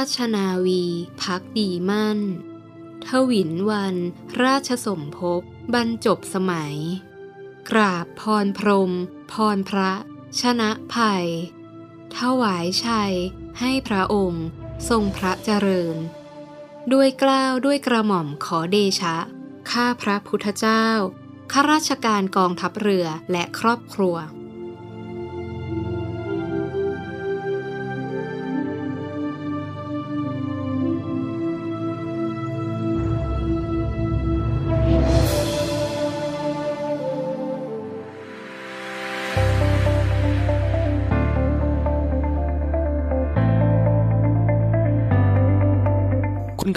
ราชนาวีพักดีมั่น ทวินวัน ราชสมภพบรรจบสมัย กราบพรพรม พรพระ ชนะภัย ถวายชัย ให้พระองค์ ทรงพระเจริญ ด้วยกล้าวด้วยกระหม่อมขอเดชะ ข้าพระพุทธเจ้าข้าราชการกองทัพเรือและครอบครัว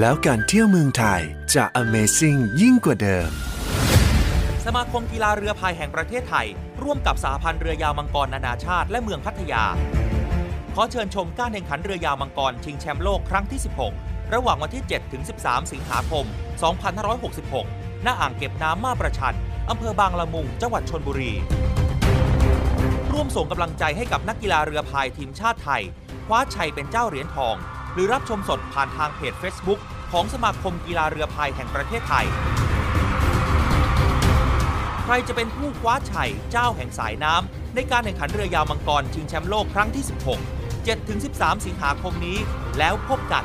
แล้วการเที่ยวเมืองไทยจะ Amazing ยิ่งกว่าเดิม สมาคมกีฬาเรือพายแห่งประเทศไทย ร่วมกับสหพันธ์เรือยาวมังกรนานาชาติ และเมืองพัทยา ขอเชิญชมการแข่งขันเรือยาวมังกรชิงแชมป์โลกครั้งที่ 16 ระหว่างวันที่ 7 ถึง 13 สิงหาคม 2566ณอ่างเก็บน้ำมาประชันอำเภอบางละมุง จังหวัดชนบุรี ร่วมส่งกำลังใจให้กับนักกีฬาเรือพายทีมชาติไทย คว้าชัยเป็นเจ้าเหรียญทอง หรือรับชมสดผ่านทางเพจ Facebook ของสมาคมกีฬาเรือพายแห่งประเทศไทย ใครจะเป็นผู้คว้าชัยเจ้าแห่งสายน้ำในการแข่งขันเรือยาวมังกรชิงแชมป์โลกครั้งที่ 16 7-13 สิงหาคมนี้แล้วพบกัน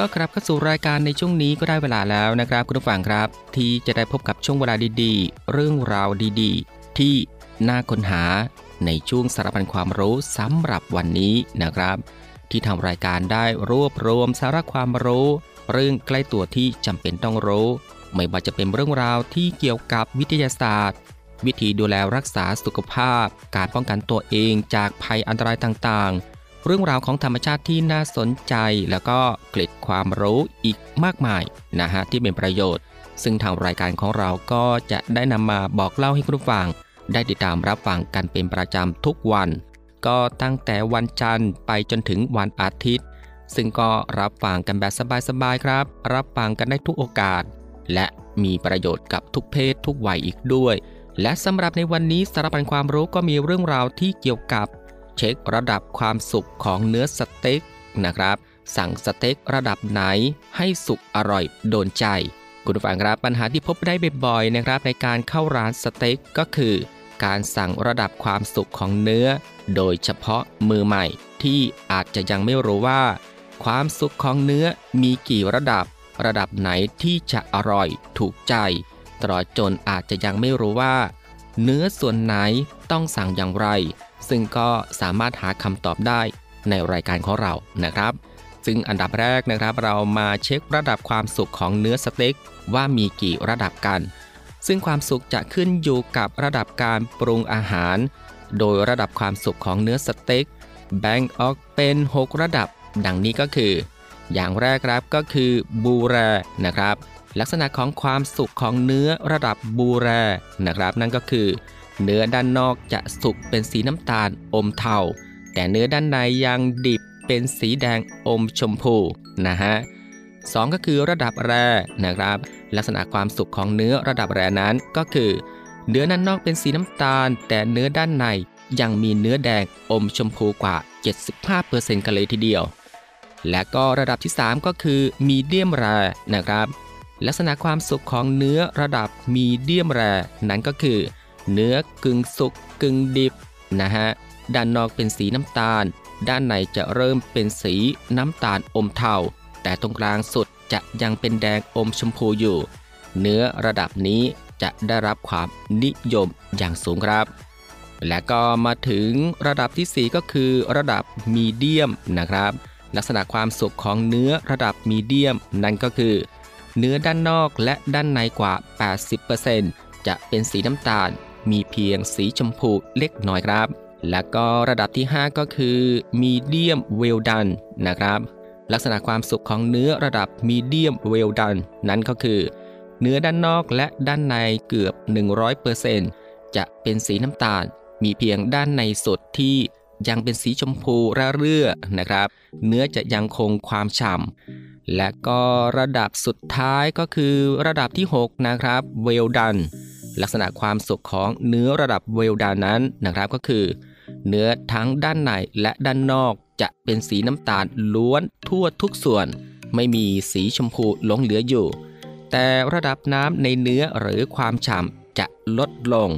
ก็ครับเข้าสู่รายการในช่วงนี้ก็ได้เวลาแล้วนะครับคุณผู้ฟังครับ ที่จะได้พบกับช่วงเวลาดีๆ เรื่องราวดีๆ ที่น่าค้นหาในช่วงสารพันความรู้สำหรับวันนี้นะครับ ที่ทางรายการได้รวบรวมสาระความรู้ เรื่องใกล้ตัวที่จำเป็นต้องรู้ ไม่ว่าจะเป็นเรื่องราวที่เกี่ยวกับวิทยาศาสตร์ วิธีดูแลรักษาสุขภาพ การป้องกันตัวเองจากภัยอันตรายต่างๆ เรื่องราวของธรรมชาติที่น่าสนใจ แล้วก็เกล็ดความรู้อีกมากมายนะฮะที่เป็นประโยชน์ ซึ่งทางรายการของเราก็จะได้นำมาบอกเล่าให้คุณผู้ฟัง ได้ติดตามรับฟังกันเป็นประจำทุกวัน ก็ตั้งแต่วันจันทร์ไปจนถึงวันอาทิตย์ ซึ่งก็รับฟังกันแบบสบายๆครับ รับฟังกันได้ทุกโอกาส และมีประโยชน์กับทุกเพศทุกวัยอีกด้วยและสำหรับในวันนี้สารพันความรู้ก็มีเรื่องราวที่เกี่ยวกับ เช็คระดับความสุกของเนื้อสเต็กนะครับ สั่งสเต็กระดับไหนให้สุกอร่อยโดนใจ คุณผู้ฟังครับปัญหาที่พบได้บ่อยๆนะครับ ในการเข้าร้านสเต็กก็คือ การสั่งระดับความสุกของเนื้อ โดยเฉพาะมือใหม่ ที่อาจจะยังไม่รู้ว่า ความสุกของเนื้อมีกี่ระดับ ระดับไหนที่จะอร่อยถูกใจตลอดจนอาจจะยังไม่รู้ว่า เนื้อส่วนไหนต้องสั่งอย่างไร ซึ่งก็สามารถหาคำตอบได้ในรายการของเรานะครับ ซึ่งอันดับแรกนะครับ เรามาเช็คระดับความสุกของเนื้อสเต็กว่ามีกี่ระดับกัน ซึ่งความสุกจะขึ้นอยู่กับระดับการปรุงอาหาร โดยระดับความสุกของเนื้อสเต็กแบ่งออกเป็น 6 ระดับ ดังนี้ก็คือ อย่างแรกครับก็คือบูแรนะครับ ลักษณะของความสุกของเนื้อระดับบูแรนะครับ นั่นก็คือ เนื้อด้านนอกจะสุกเป็นสีน้ำตาลอมเทา แต่เนื้อด้านในยังดิบเป็นสีแดงอมชมพูนะฮะสองก็คือระดับแรนะครับ ลักษณะความสุกของเนื้อระดับแรนั้นก็คือ เนื้อด้านนอกเป็นสีน้ำตาล แต่เนื้อด้านในยังมีเนื้อแดงอมชมพูกว่า 75%กันเลยทีเดียว และก็ระดับที่ 3 ก็คือมีเดียมแรนะครับ ลักษณะความสุกของเนื้อระดับมีเดียมแรนั้นก็คือ เนื้อกึ่งสุกกึ่งดิบนะฮะด้านนอกเป็นสีน้ำตาล ด้านในจะเริ่มเป็นสีน้ำตาลอมเทาแต่ตรงกลางสุดจะยังเป็นแดงอมชมพูอยู่ เนื้อระดับนี้จะได้รับความนิยมอย่างสูงครับ และก็มาถึงระดับที่ 4 ก็คือระดับมีเดียมนะครับ ลักษณะความสุกของเนื้อระดับมีเดียม นั่นก็คือ เนื้อด้านนอกและด้านในกว่า 80%จะเป็นสีน้ำตาล มีเพียงสีชมพูเล็กน้อยครับ และก็ระดับที่ 5 ก็คือมีเดียมเวลดันนะครับ ลักษณะความสุกของเนื้อระดับมีเดียมเวลดันนั่นก็คือ เนื้อด้านนอกและด้านในเกือบ 100%จะเป็นสีน้ำตาล มีเพียงด้านในสุดที่ยังเป็นสีชมพูระเรื่อนะครับ เนื้อจะยังคงความฉ่ำและก็ระดับสุดท้ายก็คือระดับที่ 6 นะครับเว ลักษณะความสุกของเนื้อระดับเวลดันนั้นนะครับก็คือ เนื้อทั้งด้านในและด้านนอกจะเป็นสีน้ำตาลล้วนทั่วทุกส่วน ไม่มีสีชมพูหลงเหลืออยู่ แต่ระดับน้ำในเนื้อหรือความฉ่ำจะลดลง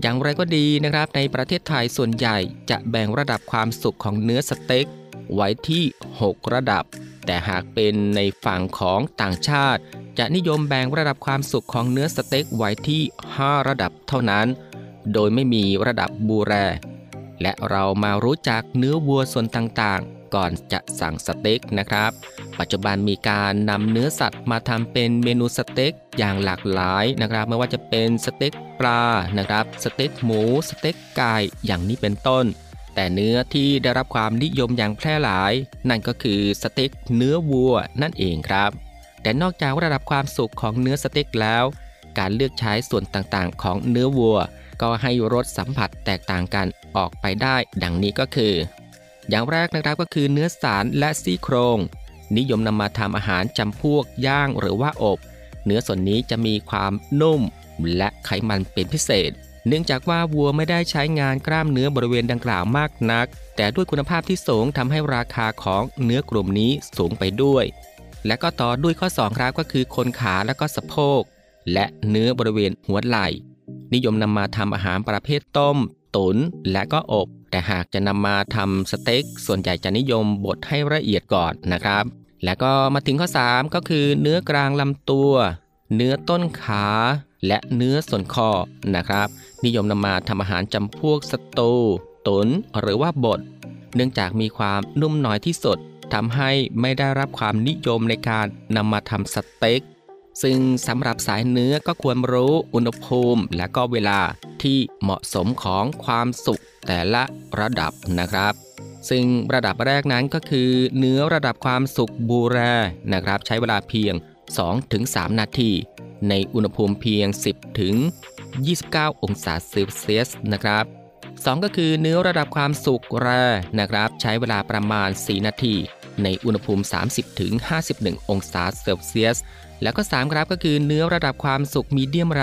อย่างไรก็ดีนะครับ ในประเทศไทยส่วนใหญ่จะแบ่งระดับความสุกของเนื้อสเต็กไว้ที่ 6 ระดับ แต่หากเป็นในฝั่งของต่างชาติ จะนิยมแบ่งระดับความสุกของเนื้อสเต็กไว้ที่ 5 ระดับเท่านั้น โดยไม่มีระดับบูแร และเรามารู้จักเนื้อวัวส่วนต่างๆ ก่อนจะสั่งสเต็กนะครับ ปัจจุบันมีการนำเนื้อสัตว์มาทำเป็นเมนูสเต็กอย่างหลากหลายนะครับ ไม่ว่าจะเป็นสเต็กปลานะครับ สเต็กหมู สเต็กไก่อย่างนี้เป็นต้นแต่เนื้อที่ได้รับความนิยมอย่างแพร่หลาย นั่นก็คือสเต็กเนื้อวัวนั่นเองครับ แต่นอกจากระดับความสุกของเนื้อสเต็กแล้ว การเลือกใช้ส่วนต่างๆ ของเนื้อวัว ก็ให้รสสัมผัสแตกต่างกันออกไปได้ ดังนี้ก็คือ อย่างแรกนะครับก็คือเนื้อสารและซี่โครง นิยมนำมาทำอาหารจำพวกย่างหรือว่าอบ เนื้อส่วนนี้จะมีความนุ่ม และไขมันเป็นพิเศษ เนื่องจากว่าวัวไม่ได้ใช้งานกล้ามเนื้อบริเวณดังกล่าวมากนักแแต่ด้วยคุณภาพที่สูงทำให้ราคาของเนื้อกลุ่มนี้สูงไปด้วย และก็ต่อด้วยข้อ2ครับก็คือคนขาและก็สะโพก และเนื้อบริเวณหัวไหล่ นิยมนำมาทำอาหารประเภทต้ม ตุนและก็อบ แต่หากจะนำมาทำสเต็ก ส่วนใหญ่จะนิยมบดให้ละเอียดก่อนนะครับ แล้วก็มาถึงข้อ 3 ก็คือเนื้อกลางลำตัว เนื้อต้นขา และเนื้อส่วนคอนะครับ นิยมนำมาทำอาหารจำพวกสตูตุ๋นหรือว่าบดเนื่องจากมีความนุ่มน้อยที่สุด ทำให้ไม่ได้รับความนิยมในการนำมาทำสเต็ก ซึ่งสำหรับสายเนื้อก็ควรรู้อุณหภูมิและก็เวลาที่เหมาะสมของความสุกแต่ละระดับนะครับ ซึ่งระดับแรกนั้นก็คือเนื้อระดับความสุกบูแรนะครับ ใช้เวลาเพียง 2-3 นาที ในอุณหภูมิเพียง 10-29 องศาเซลเซียสนะครับ 2 ก็คือเนื้อระดับความสุกแรนะครับ ใช้เวลาประมาณ 4 นาที ในอุณหภูมิ 30-51 องศาเซลเซียส แล้วก็ 3 ครับก็คือเนื้อระดับความสุกมีเดียมแร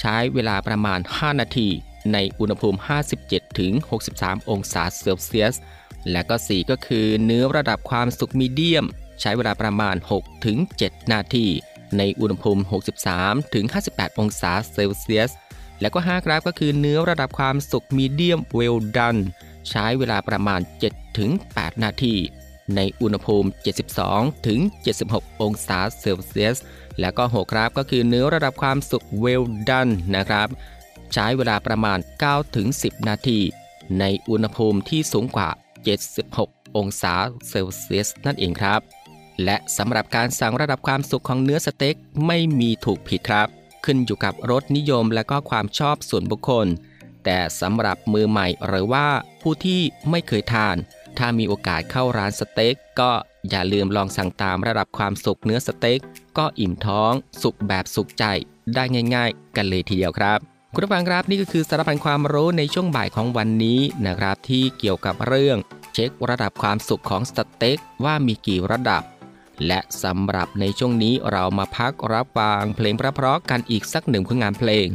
ใช้เวลาประมาณ 5 นาที ในอุณหภูมิ 57-63 องศาเซลเซียส และก็ 4 ก็คือเนื้อระดับความสุกมีเดียม ใช้เวลาประมาณ 6-7 นาที ในอุณหภูมิ 63-58 องศาเซลเซียส และก็ 5 ครับก็คือเนื้อระดับความสุกมีเดียมเวลดันใช้เวลาประมาณ 7-8 นาที ในอุณหภูมิ 72-76 องศาเซลเซียส และก็ 6 ครับก็คือเนื้อระดับความสุกเวลดันนะครับ ใช้เวลาประมาณ9-10 นาที ในอุณหภูมิที่สูงกว่า 76 องศาเซลเซียสนั่นเองครับ และสำหรับการสั่งระดับความสุกของเนื้อสเต็กไม่มีถูกผิดครับ ขึ้นอยู่กับรสนิยมและก็ความชอบส่วนบุคคล แต่สำหรับมือใหม่หรือว่าผู้ที่ไม่เคยทาน ถ้ามีโอกาสเข้าร้านสเต็กก็อย่าลืมลองสั่งตามระดับความสุกเนื้อสเต็กก็อิ่มท้อง สุกแบบสุขใจได้ง่าย ๆ กันเลยทีเดียวครับ คุณผู้ฟังครับนี่ก็คือสารพันความรู้ในช่วงบ่ายของวันนี้นะครับ ที่เกี่ยวกับเรื่อง เช็คระดับความสุขของสเต็กว่ามีกี่ระดับ และสำหรับในช่วงนี้เรามาพักรับฟังเพลงเพราะๆกันอีกสักหนึ่งผลงานเพลง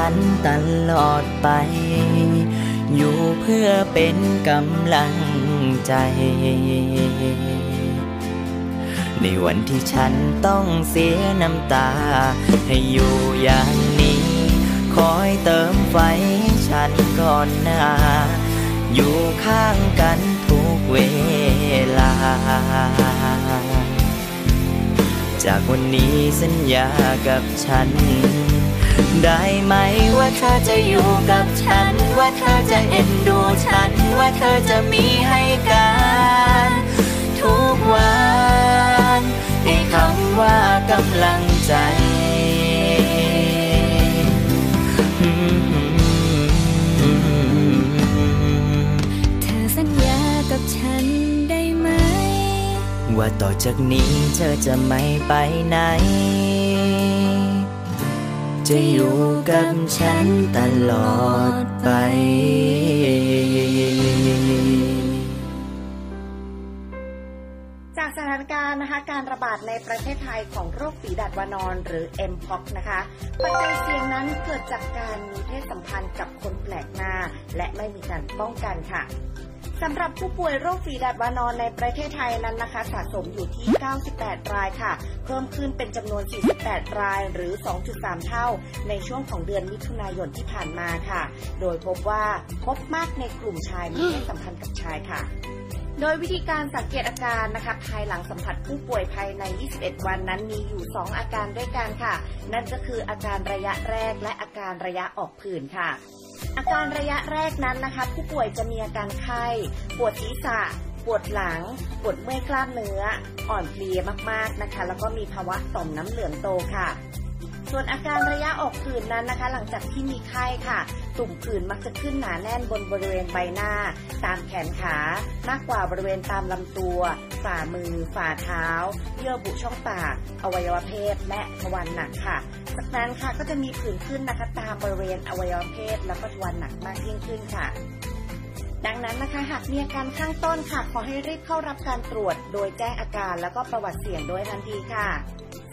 ฉันตลอดไป อยู่เพื่อเป็นกำลังใจ ในวันที่ฉันต้องเสียน้ำตา ให้อยู่อย่างนี้ คอยเติมไฟฉันก่อนหน้า อยู่ข้างกันทุกเวลาจากวันนี้สัญญากับฉัน ได้ไหมว่าเธอจะอยู่กับฉัน ว่าเธอจะเอ็นดูฉัน ว่าเธอจะมีให้กัน ทุกวันให้คำว่ากำลังใจเธอสัญญากับฉันได้ไหมว่าต่อจากนี้เธอจะไม่ไปไหน จะอยู่กับฉันตลอดไป จากสถานการณ์นะคะการระบาดในประเทศไทยของโรคฝีดาดวานอนหรือ mpox นะคะปัจจัยเสี่ยงนั้นเกิดจากการมีเพศสัมพันธ์กับคนแปลกหน้า และไม่มีการป้องกันค่ะ สำหรับผู้ป่วยโรคฝีดาดวานอนในประเทศไทยนั้นนะคะ สะสมอยู่ที่ 98 รายค่ะ เพิ่มขึ้นเป็นจำนวน 48 รายหรือ 2.3 เท่า ในช่วงของเดือนมิถุนายนที่ผ่านมาค่ะ โดยพบว่าพบมากในกลุ่มชายมีเพศสัมพันธ์กับชายค่ะโดยวิธีการสังเกตอาการนะคะภายหลังสัมผัสผู้ป่วยภายใน 21 วันนั้นมีอยู่ 2 อาการด้วยกันค่ะ นั่นก็คืออาการระยะแรกและอาการระยะออกผื่นค่ะ อาการระยะแรกนั้นนะคะ ผู้ป่วยจะมีอาการไข้ ปวดศีรษะ ปวดหลัง ปวดเมื่อยกล้ามเนื้อ อ่อนเพลียมากๆนะคะ แล้วก็มีภาวะต่อมน้ำเหลืองโตค่ะ ส่วนอาการระยะออกผื่นนั้นนะคะ หลังจากที่มีไข้ค่ะ ตุ่มผื่นมักจะขึ้นหนาแน่นบนบริเวณใบหน้า ตามแขนขามากกว่าบริเวณตามลำตัว ฝ่ามือ ฝ่าเท้า เยื่อบุช่องปาก อวัยวะเพศ และทวารหนักค่ะจากนั้นค่ะก็จะมีผื่นขึ้นนะคะตามบริเวณอวัยวะเพศ แล้วก็ทวารหนักมากยิ่งขึ้นค่ะ ดังนั้นนะคะหากมีอาการข้างต้นค่ะ ขอให้รีบเข้ารับการตรวจ โดยแจ้งอาการแล้วก็ประวัติเสี่ยงโดยทันทีค่ะ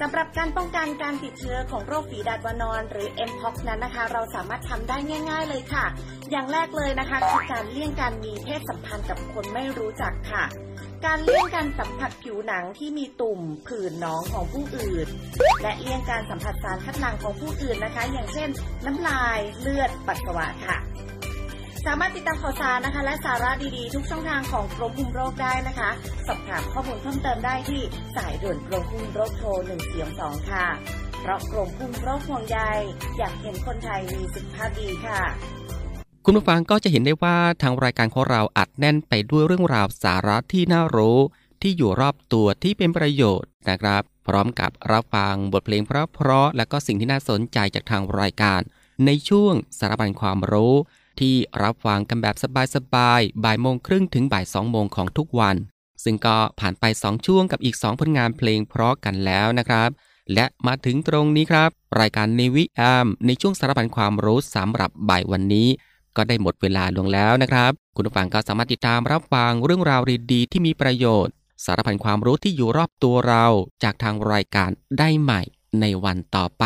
สำหรับการป้องกันการติดเชื้อของโรคฝีดาดวานอน หรือ mpox นั้นนะคะ เราสามารถทำได้ง่าย ๆ เลยค่ะ อย่างแรกเลยนะคะคือการเลี่ยงการมีเพศสัมพันธ์กับคนไม่รู้จักค่ะ การเลี่ยงการสัมผัสผิวหนังที่มีตุ่มผื่นหนองของผู้อื่น และเลี่ยงการสัมผัสสารคัดหลั่งของผู้อื่นนะคะ อย่างเช่น น้ำลายเลือดปัสสาวะค่ะ สามารถติดตามข่าวสารนะคะ และสาระดีๆ ทุกช่องทางของกรมคุมโรคได้นะคะ สอบถามข้อมูลเพิ่มเติมได้ที่สายด่วนกรมคุมโรคโทร142ค่ะ เพราะกรมคุมโรคห่วงใยอยากเห็นคนไทยมีสุขภาพดีค่ะคุณผู้ฟังก็จะเห็นได้ว่าทางรายการของเราอัดแน่นไปด้วยเรื่องราวสาระที่น่ารู้ ที่อยู่รอบตัวที่เป็นประโยชน์นะครับ พร้อมกับรับฟังบทเพลงเพราะๆและก็สิ่งที่น่าสนใจจากทางรายการ ในช่วงสารบัญความรู้ ที่รับฟังกันแบบสบายๆ บ่ายโมงครึ่งถึงบ่ายสองโมงของทุกวัน ซึ่งก็ผ่านไป 2 ช่วงกับอีก 2 ผลงานเพลงเพราะกันแล้วนะครับ และมาถึงตรงนี้ครับ รายการในวิแอมในช่วงสารพันความรู้สำหรับบ่ายวันนี้ ก็ได้หมดเวลาลงแล้วนะครับ คุณผู้ฟังก็สามารถติดตามรับฟังเรื่องราวดีๆที่มีประโยชน์ สารพันความรู้ที่อยู่รอบตัวเราจากทางรายการได้ใหม่ในวันต่อไป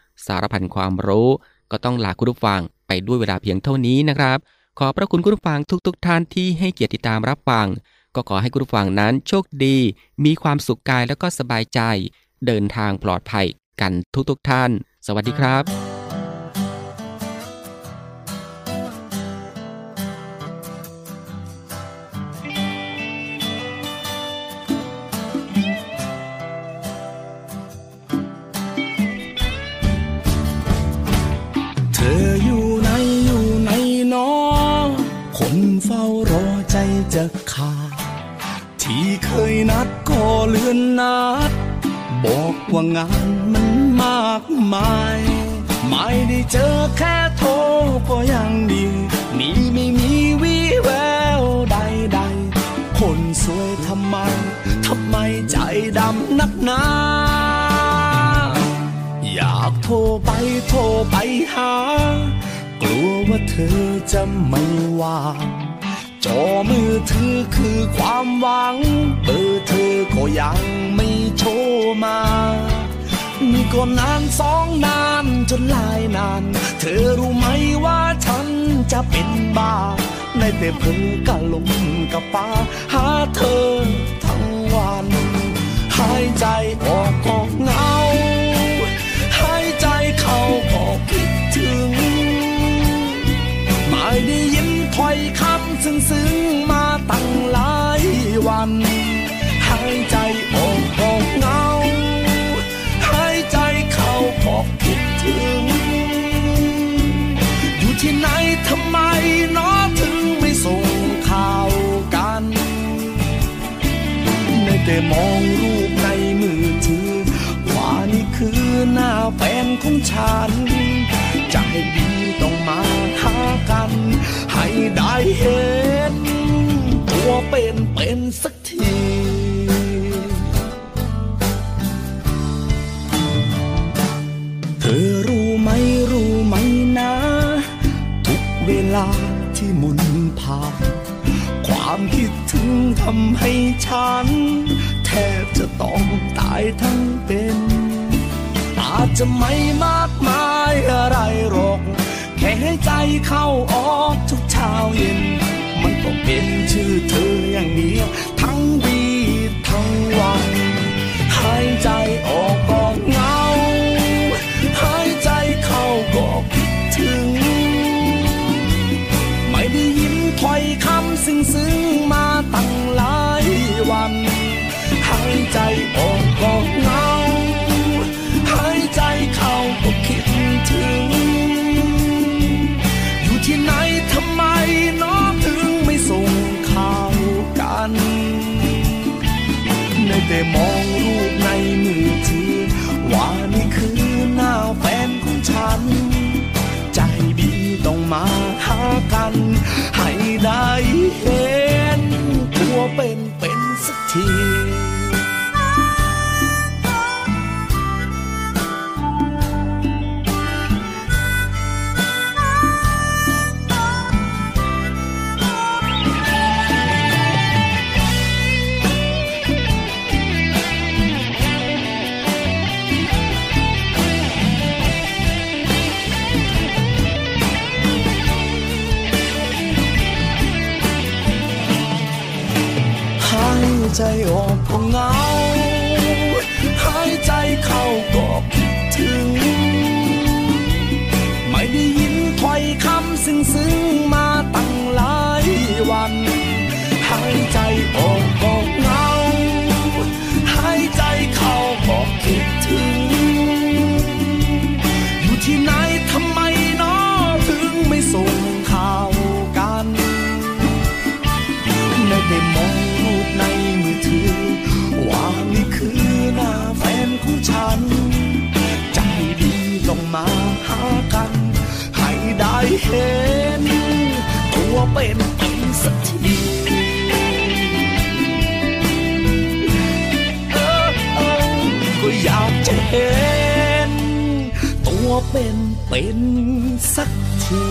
สารพันความรู้ ก็ต้องลาคุณผู้ฟังไปด้วยเวลาเพียงเท่านี้นะครับ ขอพระคุณคุณผู้ฟังทุกๆทท่านที่ให้เกียรติตามรับฟัง ก็ขอให้คุณผู้ฟังนั้นโชคดี มีความสุขกายแล้วก็สบายใจ เดินทางปลอดภัยกันทุกๆทท่าน สวัสดีครับ จะไม่ว่างจอมือถือคือความหวัง เบอร์เธอก็ยังไม่โชว์มานี่ก็นานสองนานจนหลายนาน เธอรู้ไหมว่าฉันจะเป็นบ้าในแต่เพิ่งกะลมกับป้าหาเธอทั้งวัน หายใจออกก็เงา หายใจเข้าก็คิด ถ้อยคำซึ้งซึ้งมาตั้งหลายวัน หายใจออกก็เงา หายใจเข้าก็คิดถึง อยู่ที่ไหนทำไมน้อถึงไม่ส่งข่าวกันในแต่มองรูปในมือถือว่านี่คือหน้าแฟนของฉัน ใจดีต้องมาหากัน ให้ได้เห็น ตัวเป็นเป็นสักทีเธอรู้ไหมรู้ไหมนะ ทุกเวลาที่หมุนผ่าน ความคิดถึงทำให้ฉัน แทบจะต้องตายทั้งเป็นอาจจะไม่มากมายอะไรหรอก แค่ให้ใจเข้าออกทุก เย็น มันก็เป็นชื่อเธออย่างเดียวทั้งวีทั้งวัน หายใจออกก็เหงา หายใจเข้าก็คิดถึง ไม่ได้ยินถ้อยคำซึ้งซึ้งมาตั้งหลายวัน หายใจออก มองรูปในมือถือ ว่านี่คือหน้าแฟนของฉัน ใจดีต้องมาหากัน ให้ได้เห็นตัวเป็นเป็นสักที ใจออกก็เหงา หายใจเข้าก็คิดถึง ไม่ได้ยินถ้อยคำซึ้งซึ้งๆมาตั้งหลายวัน หายใจออก เห็นตัวเป็นเป็นสักทีเออเออก็อยากจะเห็น ตัวเป็นเป็นสักที